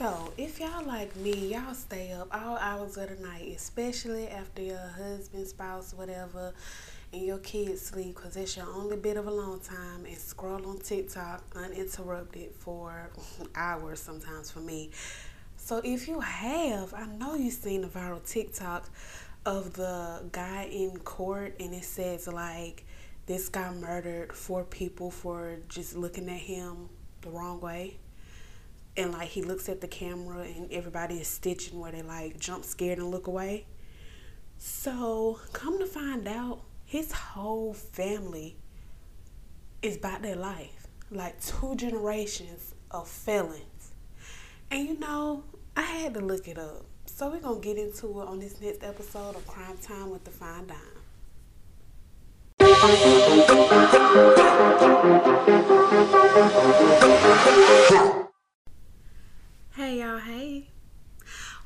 So, if y'all like me, y'all stay up all hours of the night, especially after your husband, spouse, whatever, and your kids sleep, because it's your only bit of alone time, and scroll on TikTok uninterrupted for hours sometimes for me. So, if you have, I know you've seen the viral TikTok of the guy in court, and it says, like, this guy murdered four people for just looking at him the wrong way and like he looks at the camera and everybody is stitching where they like jump scared and look away. So come to find out, his whole family is about their life. Like two generations of felons. And you know, I had to look it up. So we're gonna get into it on this next episode of Crime Time with the Fine Dime. Hey y'all, hey.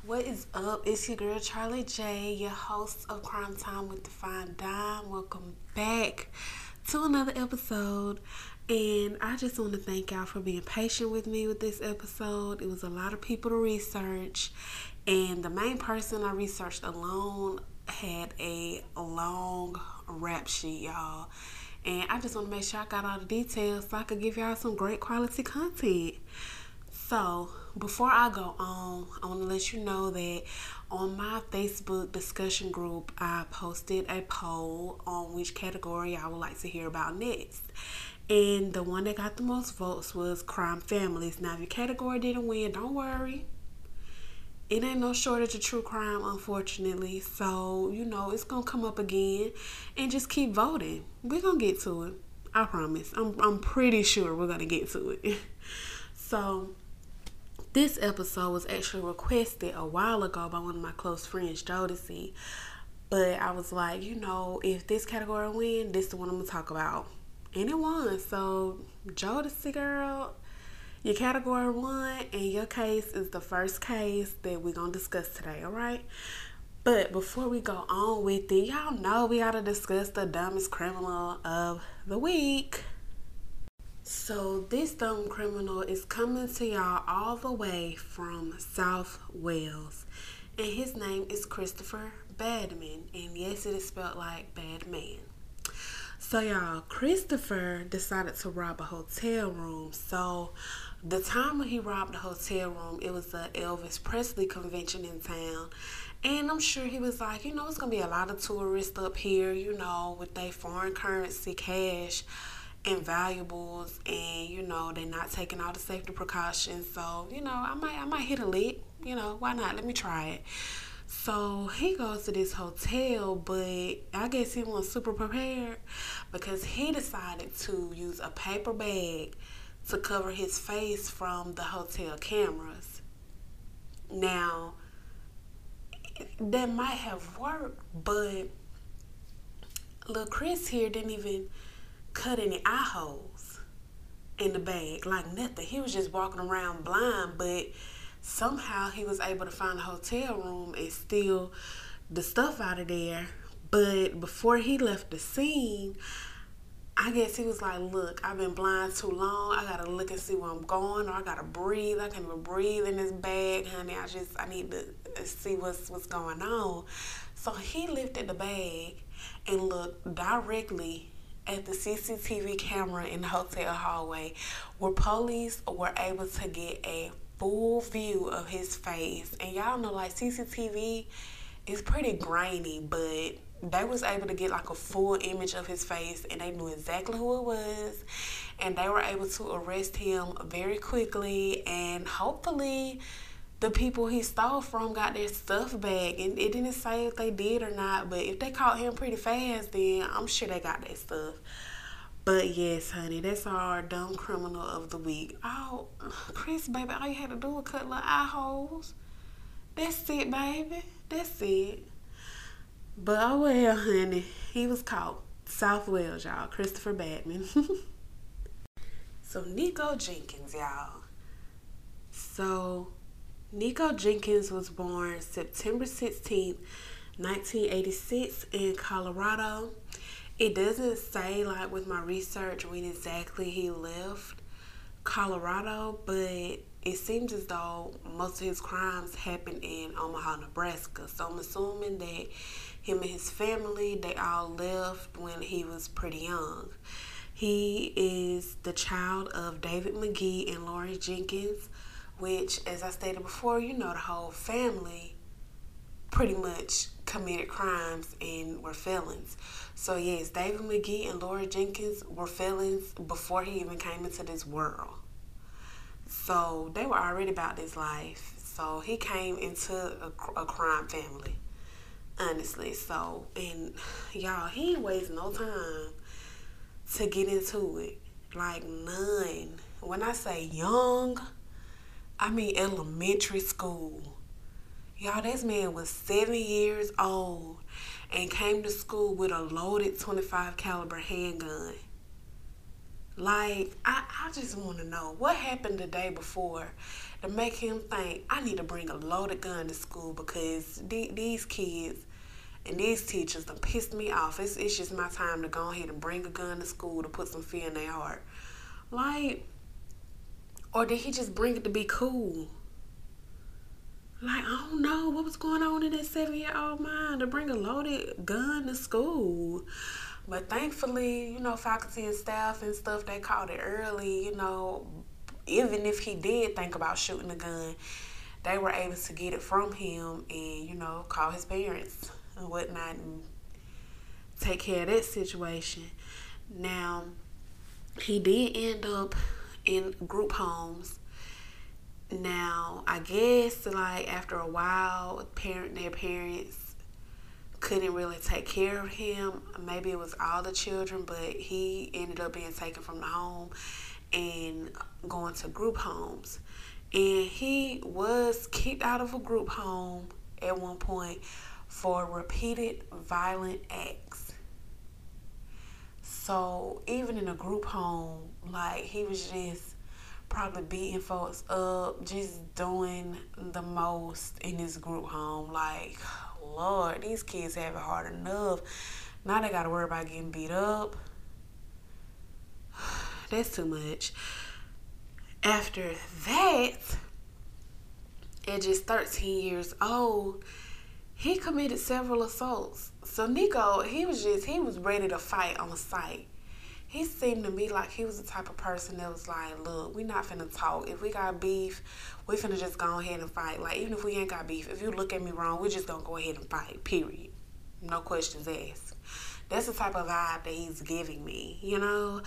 What is up? It's your girl Charlie J, your host of Crime Time with the Fine Dime. Welcome back to another episode. And I just want to thank y'all for being patient with me with this episode. It was a lot of people to research, and the main person I researched alone had a long rap sheet, y'all. And I just want to make sure I got all the details so I could give y'all some great quality content. So, before I go on, I want to let you know that on my Facebook discussion group, I posted a poll on which category I would like to hear about next. And the one that got the most votes was crime families. Now, if your category didn't win, don't worry. It ain't no shortage of true crime, unfortunately. So, you know, it's going to come up again. And just keep voting. We're going to get to it. I promise. I'm, I'm pretty sure we're going to get to it. so, this episode was actually requested a while ago by one of my close friends, Jodeci. But I was like, you know, if this category win, this is the one I'm gonna talk about. And it won. So Jodeci girl, your category won and your case is the first case that we're gonna discuss today, alright? But before we go on with it, y'all know we gotta discuss the dumbest criminal of the week. So this dumb criminal is coming to y'all all the way from South Wales. And his name is Christopher Badman. And yes, it is spelled like bad man. So y'all, Christopher decided to rob a hotel room. So the time when he robbed the hotel room, it was the Elvis Presley convention in town. And I'm sure he was like, you know, it's gonna be a lot of tourists up here, you know, with their foreign currency cash and valuables and you know they're not taking all the safety precautions. So you know i might i might hit a lick you know why not? Let me try it. So he goes to this hotel but i guess he wasn't super prepared because he decided to use a paper bag to cover his face from the hotel cameras. Now that might have worked but little chris here didn't even cut any eye holes in the bag, like nothing. He was just walking around blind, but somehow he was able to find a hotel room and steal the stuff out of there. But before he left the scene, I guess he was like, Look, I've been blind too long. I gotta look and see where I'm going, or I gotta breathe. I can't even breathe in this bag, honey. I just I need to uh, see what's what's going on. So he lifted the bag and looked directly at the CCTV camera in the hotel hallway where police were able to get a full view of his face. And y'all know like CCTV is pretty grainy, but they was able to get like a full image of his face and they knew exactly who it was and they were able to arrest him very quickly and hopefully the people he stole from got their stuff back. And it didn't say if they did or not, but if they caught him pretty fast, then I'm sure they got their stuff. But yes, honey, that's our dumb criminal of the week. Oh, Chris, baby, all you had to do was cut little eye holes. That's it, baby. That's it. But oh well, honey, he was caught. South Wales, y'all. Christopher Badman. so Nikko Jenkins, y'all. So Nikko Jenkins was born September 16, 1986 in Colorado. It doesn't say like with my research when exactly he left Colorado, but it seems as though most of his crimes happened in Omaha, Nebraska. So I'm assuming that him and his family they all left when he was pretty young. He is the child of David McGee and Lori Jenkins, which, as I stated before, you know the whole family pretty much committed crimes and were felons. So yes, David McGee and Laura Jenkins were felons before he even came into this world. So they were already about this life. So he came into a, a crime family, honestly. So, and y'all, he ain't waste no time to get into it. Like none. When I say young, I mean elementary school. Y'all, this man was seven years old and came to school with a loaded 25 caliber handgun. Like, I, I just want to know what happened the day before to make him think I need to bring a loaded gun to school because th- these kids and these teachers done pissed me off. It's, it's just my time to go ahead and bring a gun to school to put some fear in their heart. Like, or did he just bring it to be cool? Like, I don't know what was going on in that seven year old mind to bring a loaded gun to school. But thankfully, you know, faculty and staff and stuff, they caught it early, you know. Even if he did think about shooting a gun, they were able to get it from him and, you know, call his parents and whatnot and take care of that situation. Now, he did end up in group homes. Now, I guess like after a while, parent their parents couldn't really take care of him. Maybe it was all the children, but he ended up being taken from the home and going to group homes. And he was kicked out of a group home at one point for repeated violent acts. So even in a group home, like he was just probably beating folks up, just doing the most in this group home. Like, Lord, these kids have it hard enough. Now they gotta worry about getting beat up. That's too much. After that, at just 13 years old, he committed several assaults. So Nikko, he was just he was ready to fight on sight. He seemed to me like he was the type of person that was like, look, we not finna talk. If we got beef, we finna just go ahead and fight. Like even if we ain't got beef, if you look at me wrong, we just gonna go ahead and fight. Period. No questions asked. That's the type of vibe that he's giving me, you know?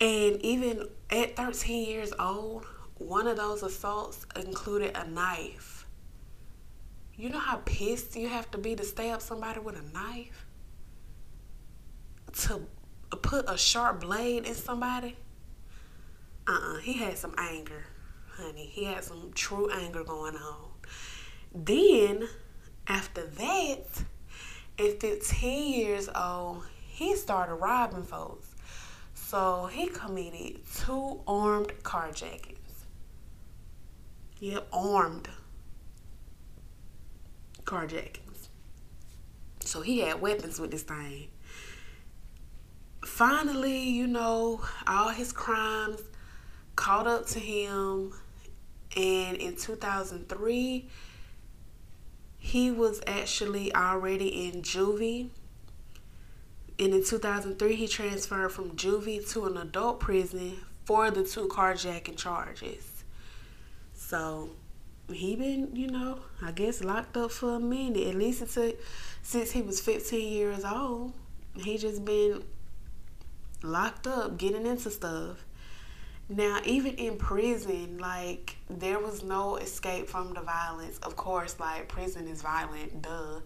And even at 13 years old, one of those assaults included a knife. You know how pissed you have to be to stab somebody with a knife? To put a sharp blade in somebody? Uh-uh. He had some anger honey. He had some true anger going on. Then, after that, at 15 years old, he started robbing folks. So he committed two armed carjackings. Yep, armed carjackings. So he had weapons with this thing. Finally, you know, all his crimes caught up to him and in 2003 he was actually already in juvie and in 2003 he transferred from juvie to an adult prison for the two carjacking charges so he been you know i guess locked up for a minute at least took since he was 15 years old he just been locked up getting into stuff now, even in prison, like there was no escape from the violence. Of course, like prison is violent, duh.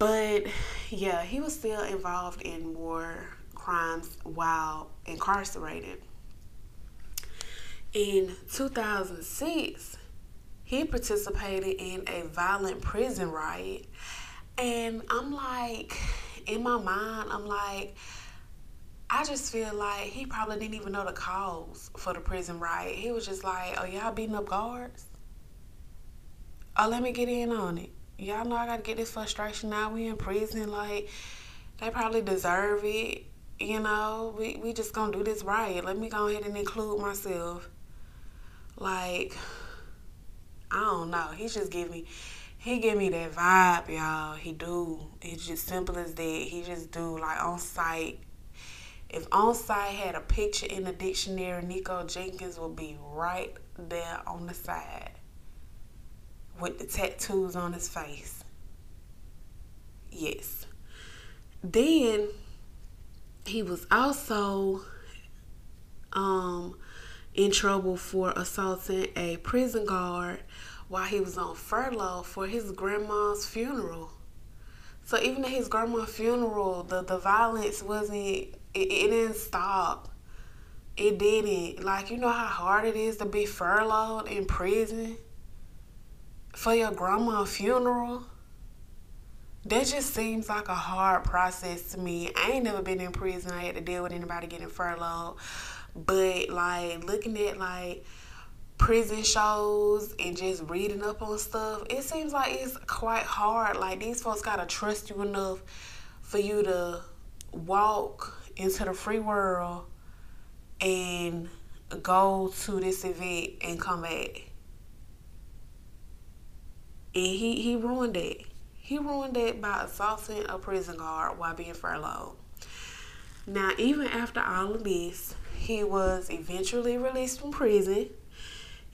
But yeah, he was still involved in more crimes while incarcerated. In 2006, he participated in a violent prison riot. And I'm like, in my mind, I'm like, I just feel like he probably didn't even know the cause for the prison riot. He was just like, "Oh, y'all beating up guards? Oh, let me get in on it. Y'all know I gotta get this frustration out. We in prison, like they probably deserve it. You know, we we just gonna do this riot. Let me go ahead and include myself." Like, I don't know. He just give me he give me that vibe, y'all. He do. It's just simple as that. He just do like on sight. If on sight had a picture in the dictionary, Nikko Jenkins would be right there on the side with the tattoos on his face. Yes. Then he was also um in trouble for assaulting a prison guard while he was on furlough for his grandma's funeral. So even at his grandma's funeral, the, the violence wasn't, it, it didn't stop. It didn't. Like, you know how hard it is to be furloughed in prison for your grandma's funeral? That just seems like a hard process to me. I ain't never been in prison. I had to deal with anybody getting furloughed. But, like, looking at, like, prison shows and just reading up on stuff, it seems like it's quite hard. Like these folks gotta trust you enough for you to walk into the free world and go to this event and come back. And he, he ruined it. He ruined it by assaulting a prison guard while being furloughed. Now, even after all of this, he was eventually released from prison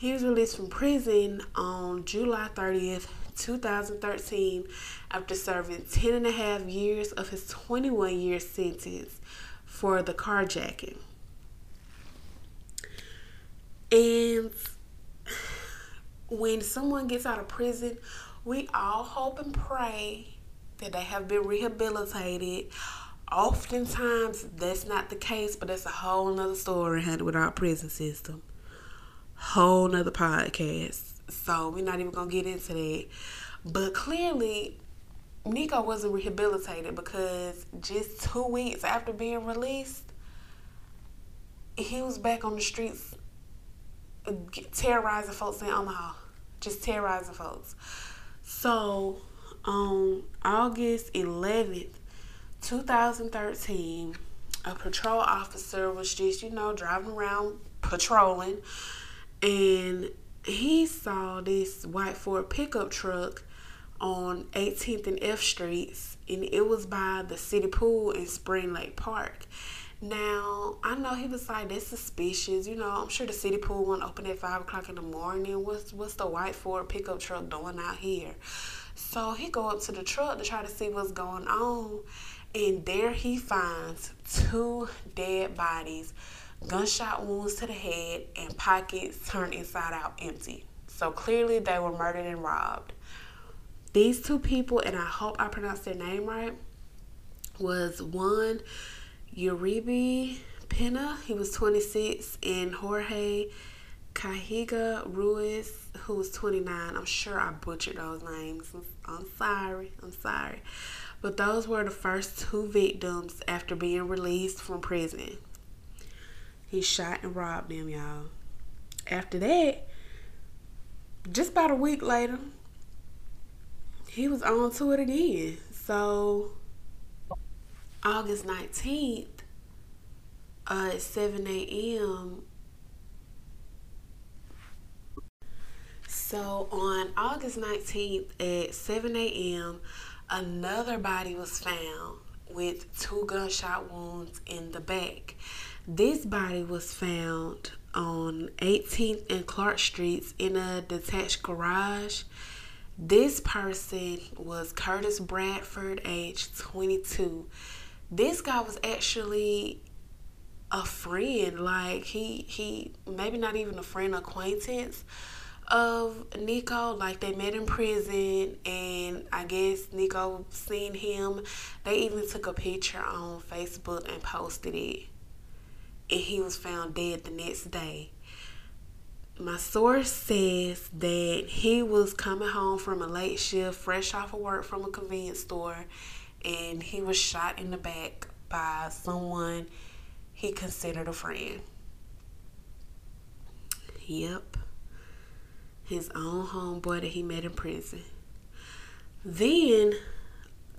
he was released from prison on July 30th, 2013, after serving 10 and a half years of his 21 year sentence for the carjacking. And when someone gets out of prison, we all hope and pray that they have been rehabilitated. Oftentimes, that's not the case, but that's a whole nother story with our prison system whole nother podcast. So we're not even gonna get into that. But clearly, Nikko wasn't rehabilitated because just two weeks after being released, he was back on the streets terrorizing folks in Omaha. Just terrorizing folks. So on August 11th, 2013, a patrol officer was just, you know, driving around patrolling and he saw this white Ford pickup truck on 18th and F Streets, and it was by the city pool in Spring Lake Park. Now, I know he was like, that's suspicious. You know, I'm sure the city pool won't open at 5 o'clock in the morning. What's, what's the white Ford pickup truck doing out here? So he go up to the truck to try to see what's going on. And there he finds two dead bodies gunshot wounds to the head, and pockets turned inside out empty. So clearly they were murdered and robbed. These two people, and I hope I pronounced their name right, was one Uribe Pena, he was 26, and Jorge Cajiga Ruiz, who was 29. I'm sure I butchered those names. I'm sorry. I'm sorry. But those were the first two victims after being released from prison. He shot and robbed them, y'all. After that, just about a week later, he was on to it again. So, August 19th uh, at 7 a.m., So on August 19th at 7 a.m., another body was found with two gunshot wounds in the back. This body was found on 18th and Clark Streets in a detached garage. This person was Curtis Bradford, age 22. This guy was actually a friend, like he he maybe not even a friend acquaintance of Nikko. Like they met in prison, and I guess Nikko seen him. They even took a picture on Facebook and posted it and he was found dead the next day. My source says that he was coming home from a late shift, fresh off of work from a convenience store, and he was shot in the back by someone he considered a friend. Yep. His own homeboy that he met in prison. Then,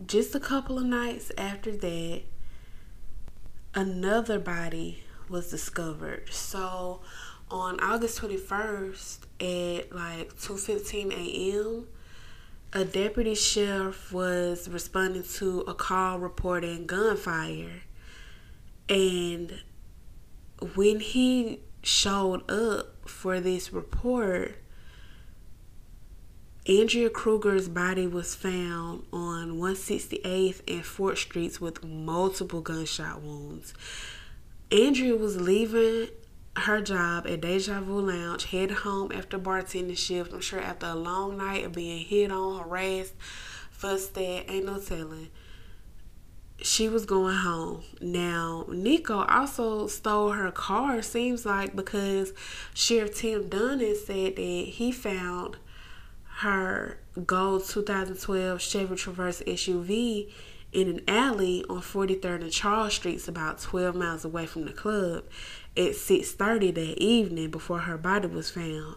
just a couple of nights after that, another body was discovered. So on August 21st at like 2:15 a.m., a deputy sheriff was responding to a call reporting gunfire. And when he showed up for this report, Andrea Kruger's body was found on 168th and Fort Streets with multiple gunshot wounds. Andrea was leaving her job at Deja Vu Lounge, headed home after bartending shift. I'm sure after a long night of being hit on, harassed, fussed at, ain't no telling. She was going home. Now, Nikko also stole her car, seems like, because Sheriff Tim Dunn said that he found her gold 2012 Chevy Traverse SUV in an alley on 43rd and Charles Streets, about 12 miles away from the club, at 6:30 that evening before her body was found.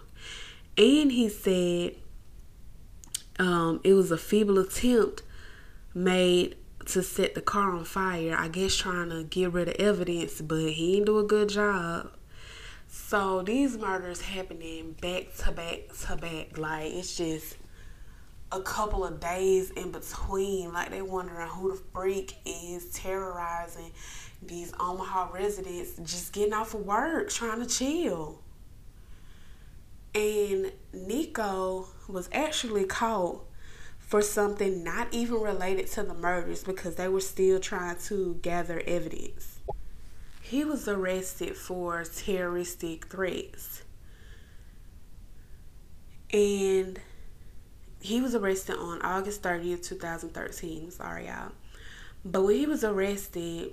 And he said um, it was a feeble attempt made to set the car on fire. I guess trying to get rid of evidence, but he didn't do a good job. So these murders happening back to back to back. Like it's just a couple of days in between. Like they wondering who the freak is terrorizing these Omaha residents just getting off of work, trying to chill. And Nikko was actually caught for something not even related to the murders because they were still trying to gather evidence. He was arrested for terroristic threats. And he was arrested on August 30th, 2013. Sorry, y'all. But when he was arrested,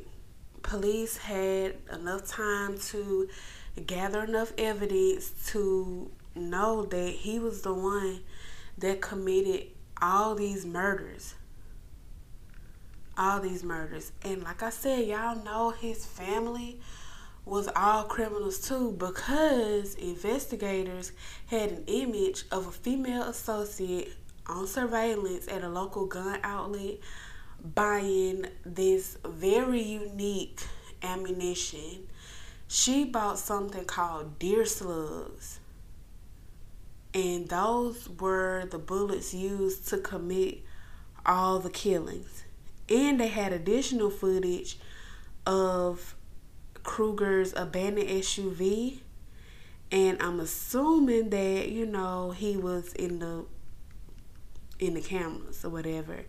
police had enough time to gather enough evidence to know that he was the one that committed all these murders all these murders. And like I said, y'all know his family was all criminals too because investigators had an image of a female associate on surveillance at a local gun outlet buying this very unique ammunition. She bought something called deer slugs. And those were the bullets used to commit all the killings and they had additional footage of Kruger's abandoned SUV. And I'm assuming that, you know, he was in the in the cameras or whatever.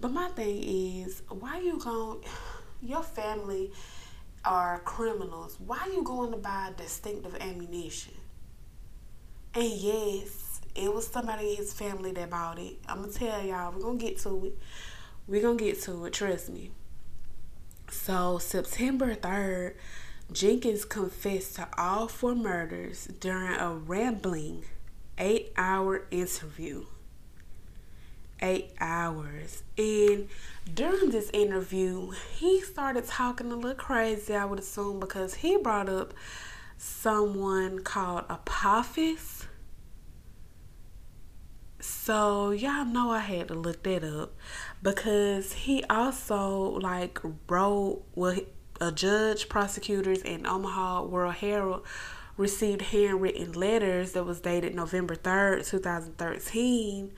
But my thing is, why you going your family are criminals. Why you going to buy distinctive ammunition? And yes, it was somebody in his family that bought it. I'm gonna tell y'all, we're gonna get to it. We're going to get to it, trust me. So, September 3rd, Jenkins confessed to all four murders during a rambling eight hour interview. Eight hours. And during this interview, he started talking a little crazy, I would assume, because he brought up someone called Apophis. So, y'all know I had to look that up because he also like wrote well a judge, prosecutors, and Omaha World Herald received handwritten letters that was dated November 3rd, 2013,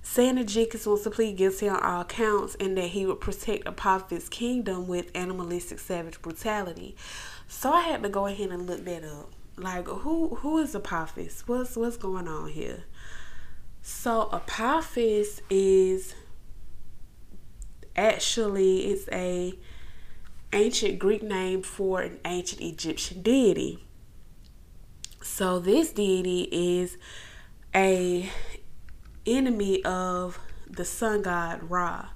saying that Jenkins wants to plead guilty on all counts and that he would protect Apophis' kingdom with animalistic savage brutality. So I had to go ahead and look that up. Like who who is Apophis? What's what's going on here? So Apophis is actually it's a ancient Greek name for an ancient Egyptian deity. So this deity is a enemy of the sun god Ra.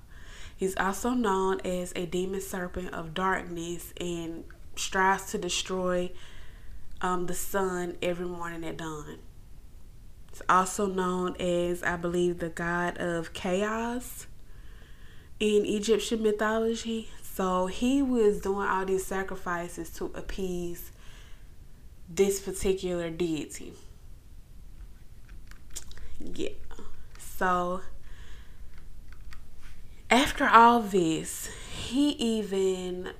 He's also known as a demon serpent of darkness and strives to destroy um, the sun every morning at dawn. It's also known as, I believe, the god of chaos in Egyptian mythology. So he was doing all these sacrifices to appease this particular deity. Yeah. So after all this, he even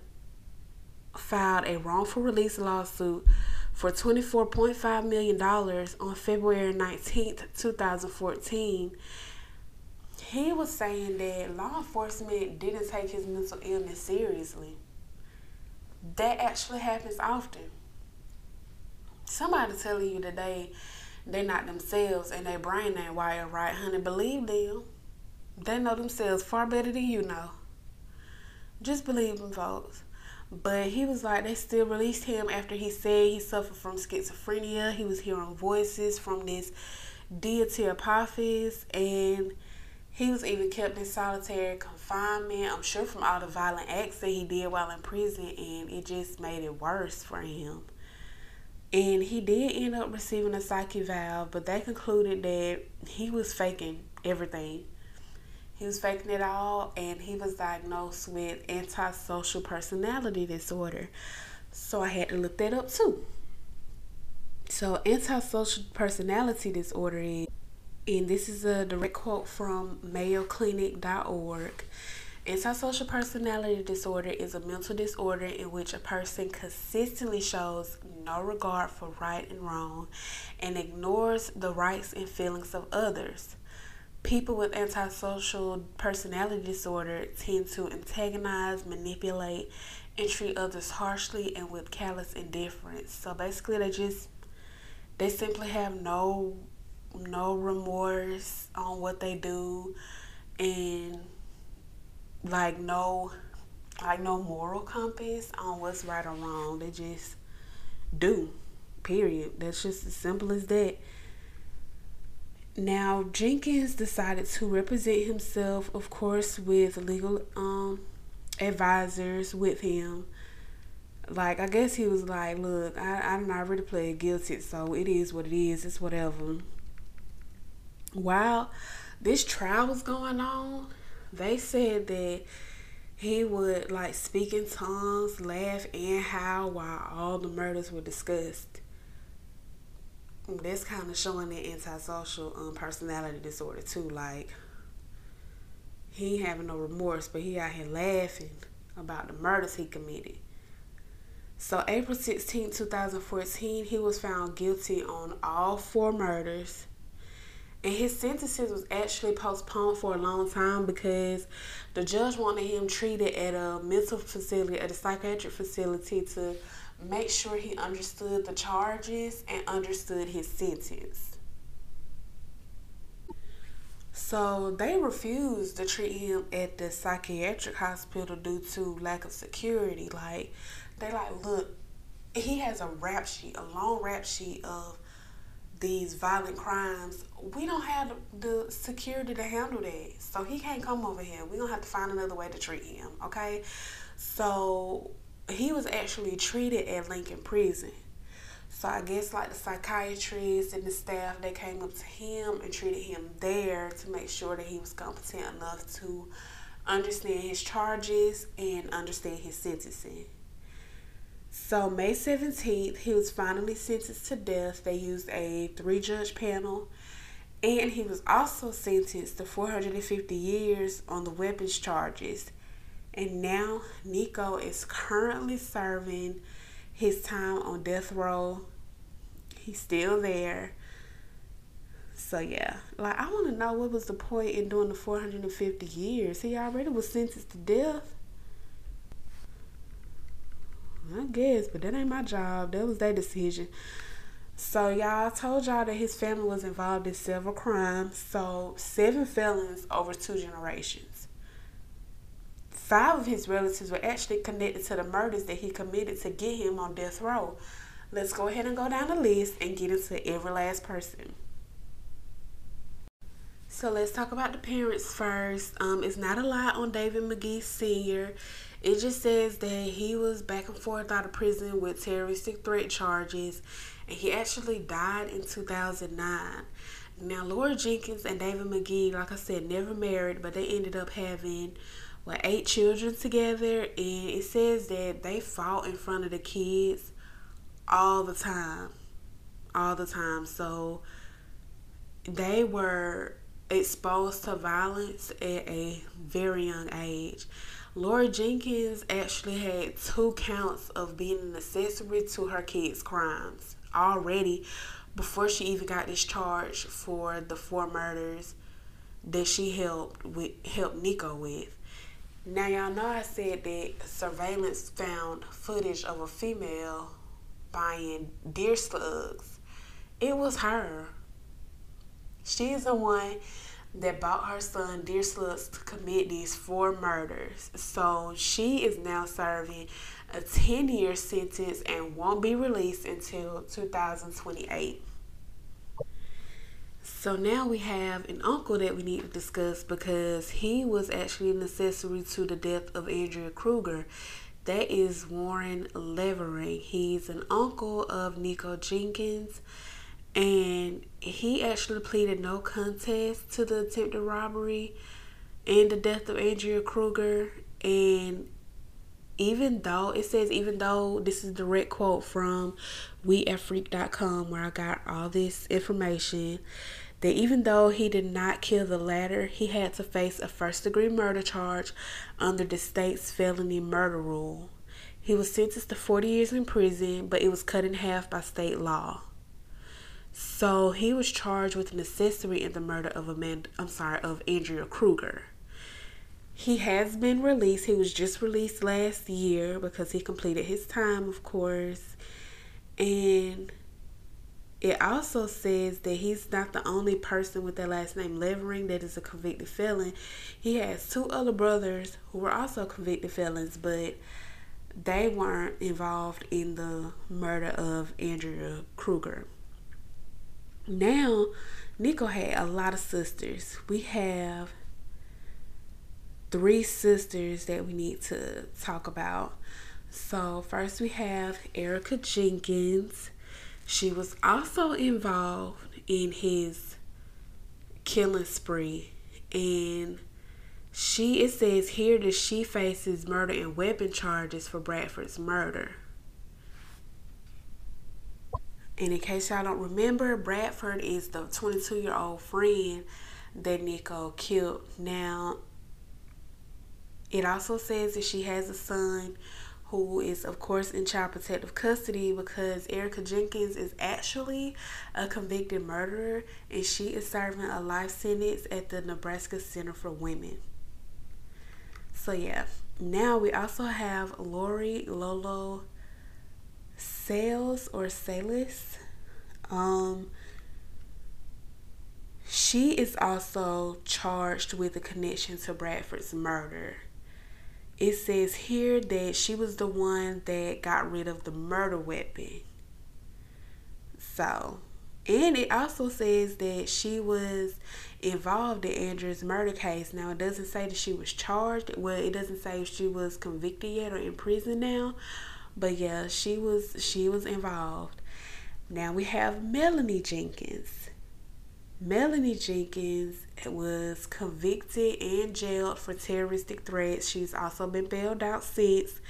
filed a wrongful release lawsuit for $24.5 million on February 19th, 2014. He was saying that law enforcement didn't take his mental illness seriously. That actually happens often. Somebody telling you today they're not themselves and their brain ain't wired right, honey, believe them. They know themselves far better than you know. Just believe them, folks. But he was like, they still released him after he said he suffered from schizophrenia. He was hearing voices from this deity Apophis, and he was even kept in solitary confinement. I'm sure from all the violent acts that he did while in prison, and it just made it worse for him. And he did end up receiving a psych eval, but they concluded that he was faking everything. He was faking it all, and he was diagnosed with antisocial personality disorder. So I had to look that up too. So, antisocial personality disorder is, and this is a direct quote from MayoClinic.org. Antisocial personality disorder is a mental disorder in which a person consistently shows no regard for right and wrong and ignores the rights and feelings of others. People with antisocial personality disorder tend to antagonize, manipulate, and treat others harshly and with callous indifference. So basically, they just they simply have no no remorse on what they do and like no like no moral compass on what's right or wrong. They just do. Period. That's just as simple as that. Now Jenkins decided to represent himself, of course, with legal um advisors with him. Like I guess he was like, look, I I'm not really playing guilty, so it is what it is. It's whatever. While this trial was going on, they said that he would like speak in tongues, laugh, and howl while all the murders were discussed. That's kind of showing the antisocial um, personality disorder too. Like he ain't having no remorse, but he out here laughing about the murders he committed. So April 16, 2014, he was found guilty on all four murders and his sentences was actually postponed for a long time because the judge wanted him treated at a mental facility, at a psychiatric facility to make sure he understood the charges and understood his sentence. So they refused to treat him at the psychiatric hospital due to lack of security. Like they like, look, he has a rap sheet, a long rap sheet of these violent crimes, we don't have the security to handle that. So he can't come over here. We're going to have to find another way to treat him, okay? So he was actually treated at Lincoln Prison. So I guess like the psychiatrists and the staff, they came up to him and treated him there to make sure that he was competent enough to understand his charges and understand his sentencing. So, May 17th, he was finally sentenced to death. They used a three judge panel. And he was also sentenced to 450 years on the weapons charges. And now, Nikko is currently serving his time on death row. He's still there. So, yeah, like, I want to know what was the point in doing the 450 years? He already was sentenced to death. I guess, but that ain't my job. That was their decision. So y'all I told y'all that his family was involved in several crimes. So seven felons over two generations. Five of his relatives were actually connected to the murders that he committed to get him on death row. Let's go ahead and go down the list and get into every last person. So let's talk about the parents first. Um, it's not a lot on David McGee Sr. It just says that he was back and forth out of prison with terroristic threat charges, and he actually died in 2009. Now, Laura Jenkins and David McGee, like I said, never married, but they ended up having what eight children together, and it says that they fought in front of the kids all the time, all the time. So they were exposed to violence at a very young age. Lori Jenkins actually had two counts of being an accessory to her kids' crimes already before she even got discharged for the four murders that she helped with helped Nikko with. Now y'all know I said that surveillance found footage of a female buying deer slugs. It was her. She's the one that bought her son deer slugs to commit these four murders. So she is now serving a 10 year sentence and won't be released until 2028. So now we have an uncle that we need to discuss because he was actually an accessory to the death of Andrea Kruger. That is Warren Levering. He's an uncle of Nikko Jenkins and he actually pleaded no contest to the attempted robbery and the death of Andrea Kruger. And even though it says, even though this is direct quote from weatfreak.com where I got all this information, that even though he did not kill the latter, he had to face a first degree murder charge under the state's felony murder rule. He was sentenced to 40 years in prison, but it was cut in half by state law. So he was charged with an accessory in the murder of Amanda, I'm sorry, of Andrea Kruger. He has been released. He was just released last year because he completed his time, of course. And it also says that he's not the only person with that last name Levering that is a convicted felon. He has two other brothers who were also convicted felons, but they weren't involved in the murder of Andrea Kruger. Now, Nikko had a lot of sisters. We have three sisters that we need to talk about. So, first we have Erica Jenkins. She was also involved in his killing spree. And she, it says here that she faces murder and weapon charges for Bradford's murder. And in case y'all don't remember, Bradford is the 22 year old friend that Nikko killed. Now, it also says that she has a son who is, of course, in child protective custody because Erica Jenkins is actually a convicted murderer and she is serving a life sentence at the Nebraska Center for Women. So, yeah. Now we also have Lori Lolo Sales or Salis. Um, she is also charged with a connection to Bradford's murder. It says here that she was the one that got rid of the murder weapon. So, and it also says that she was involved in Andrew's murder case. Now, it doesn't say that she was charged. Well, it doesn't say if she was convicted yet or in prison now. But yeah, she was she was involved. Now we have Melanie Jenkins. Melanie Jenkins was convicted and jailed for terroristic threats. She's also been bailed out since.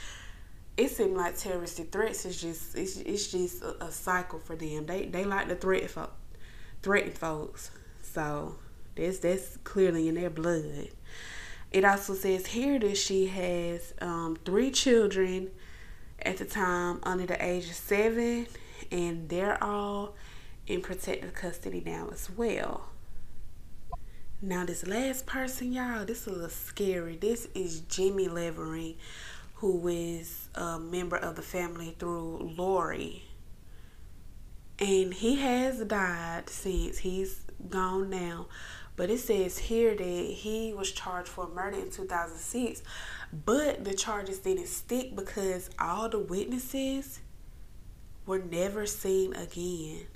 It seemed like terroristic threats is just it's, it's just a, a cycle for them. They they like to threaten folk, threaten folks. So that's that's clearly in their blood. It also says here that she has um, three children at the time under the age of seven, and they're all in protective custody now as well. Now, this last person, y'all, this is a scary. This is Jimmy Levering, who is a member of the family through Lori. And he has died since he's gone now. But it says here that he was charged for murder in 2006, but the charges didn't stick because all the witnesses were never seen again.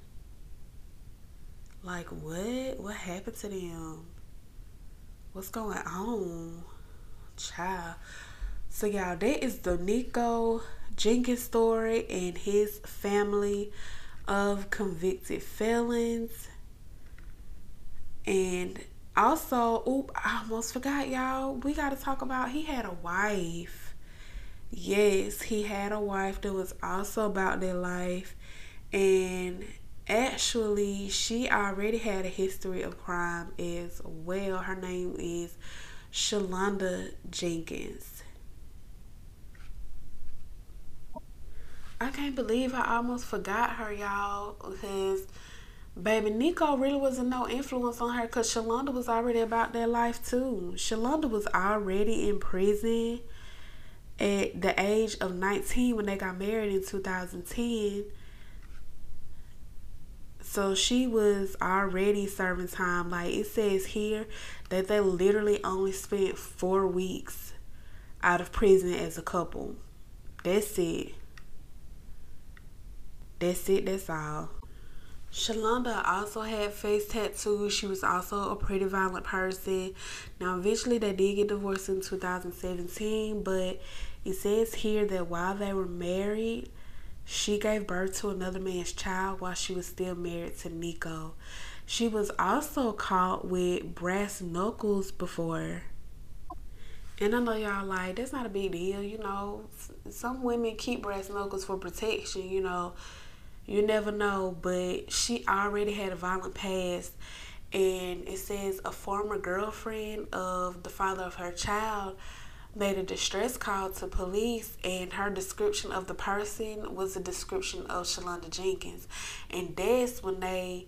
Like what? What happened to them? What's going on? Child. So y'all, that is the Nikko Jenkins story and his family of convicted felons. And also, oop, I almost forgot, y'all. We got to talk about he had a wife. Yes, he had a wife that was also about their life. And actually, she already had a history of crime as well. Her name is Shalonda Jenkins. I can't believe I almost forgot her, y'all, because baby Nikko really wasn't no influence on her because Shalonda was already about that life too. Shalonda was already in prison at the age of 19 when they got married in 2010. So she was already serving time. Like it says here that they literally only spent four weeks out of prison as a couple. That's it. That's it, that's all. Shalonda also had face tattoos. She was also a pretty violent person. Now, eventually, they did get divorced in 2017, but it says here that while they were married, she gave birth to another man's child while she was still married to Nikko. She was also caught with brass knuckles before. And I know y'all like, that's not a big deal, you know. Some women keep brass knuckles for protection, you know. You never know, but she already had a violent past. And it says a former girlfriend of the father of her child made a distress call to police and her description of the person was a description of Shalonda Jenkins. And that's when they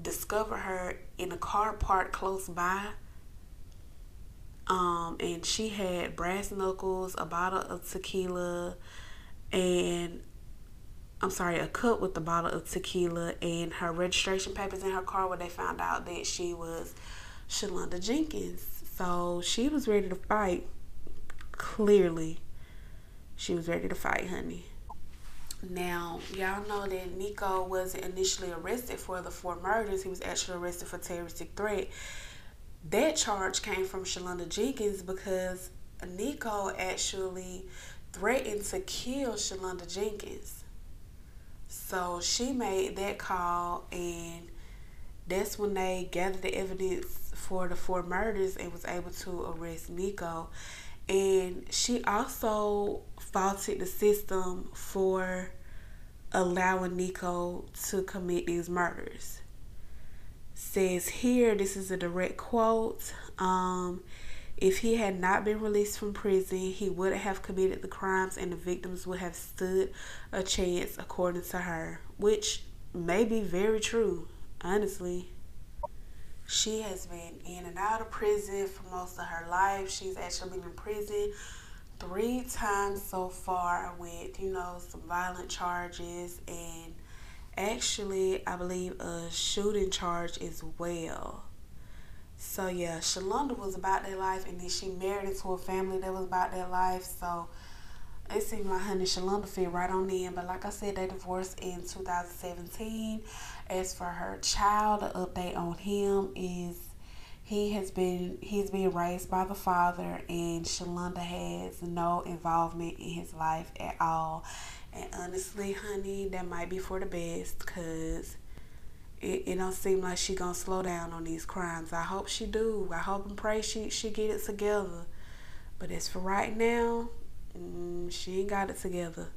discover her in a car parked close by. Um, and she had brass knuckles, a bottle of tequila, and I'm sorry, a cup with a bottle of tequila, and her registration papers in her car where they found out that she was Shalonda Jenkins. So she was ready to fight clearly she was ready to fight, honey. Now, y'all know that Nikko wasn't initially arrested for the four murders. He was actually arrested for terroristic threat. That charge came from Shalonda Jenkins because Nikko actually threatened to kill Shalonda Jenkins. So she made that call, and that's when they gathered the evidence for the four murders and was able to arrest Nikko. And she also faulted the system for allowing Nikko to commit these murders. Says here, this is a direct quote. Um, if he had not been released from prison, he would have committed the crimes and the victims would have stood a chance, according to her, which may be very true, honestly. She has been in and out of prison for most of her life. She's actually been in prison three times so far with, you know, some violent charges and actually, I believe, a shooting charge as well. So, yeah, Shalonda was about their life and then she married into a family that was about their life. So, it seemed like honey Shalonda fit right on in. But like I said, they divorced in 2017. As for her child, the update on him is he has been he's being raised by the father and Shalonda has no involvement in his life at all. And honestly, honey, that might be for the best because it, it don't seem like she gonna slow down on these crimes. I hope she do. I hope and pray she she get it together. But as for right now, Mm, she ain't got it together.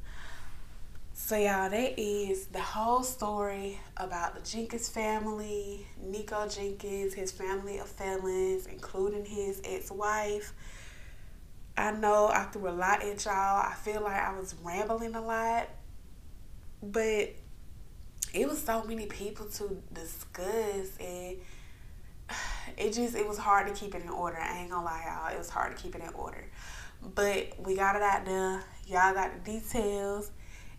So, y'all, that is the whole story about the Jenkins family, Nikko Jenkins, his family of felons, including his ex wife. I know I threw a lot at y'all. I feel like I was rambling a lot, but it was so many people to discuss, and it just it was hard to keep it in order. I ain't gonna lie, y'all. It was hard to keep it in order. But we got it out there. Y'all got the details.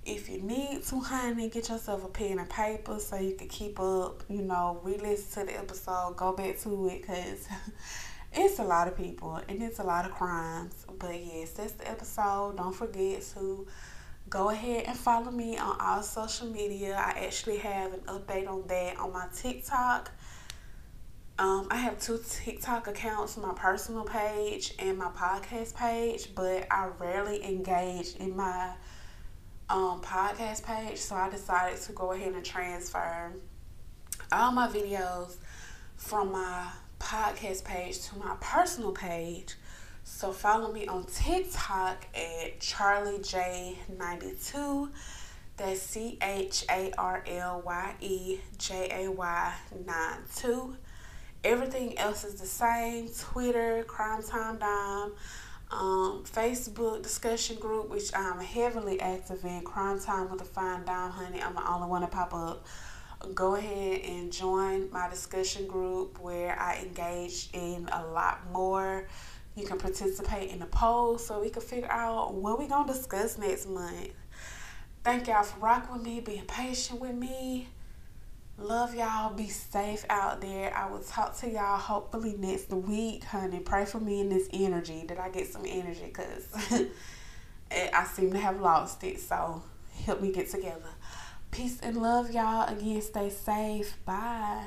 If you need to, honey, get yourself a pen and paper so you can keep up, you know, re-listen to the episode, go back to it, because it's a lot of people and it's a lot of crimes. But yes, that's the episode. Don't forget to go ahead and follow me on all social media. I actually have an update on that on my TikTok um, I have two TikTok accounts, my personal page and my podcast page, but I rarely engage in my um, podcast page, so I decided to go ahead and transfer all my videos from my podcast page to my personal page. So follow me on TikTok at Charlie J92. That's C H A R L Y E J A Y 92. Everything else is the same. Twitter, Crime Time Dime. um, Facebook discussion group, which I'm heavily active in, Crime Time with a Fine Dime, honey. I'm the only one to pop up. Go ahead and join my discussion group where I engage in a lot more. You can participate in the poll so we can figure out what we're going to discuss next month. Thank y'all for rocking with me, being patient with me. Love y'all. Be safe out there. I will talk to y'all hopefully next week, honey. Pray for me in this energy that I get some energy because I seem to have lost it. So help me get together. Peace and love, y'all. Again, stay safe. Bye.